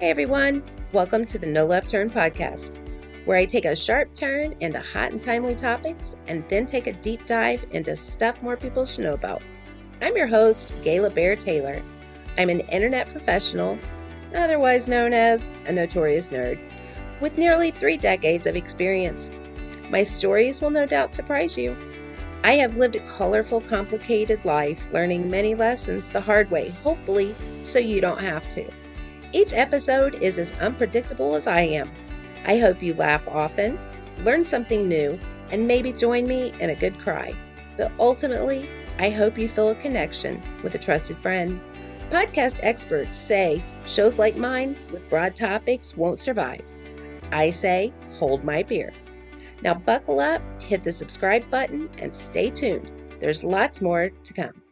Hey everyone, welcome to the No Left Turn podcast, where I take a sharp turn into hot and timely topics and then take a deep dive into stuff more people should know about. I'm your host, Gayla Baer-Taylor. I'm an internet professional, otherwise known as a notorious nerd, with nearly three decades of experience. My stories will no doubt surprise you. I have lived a colorful, complicated life, learning many lessons the hard way, hopefully, so you don't have to. Each episode is as unpredictable as I am. I hope you laugh often, learn something new, and maybe join me in a good cry. But ultimately, I hope you feel a connection with a trusted friend. Podcast experts say shows like mine with broad topics won't survive. I say, hold my beer. Now, buckle up, hit the subscribe button, and stay tuned. There's lots more to come.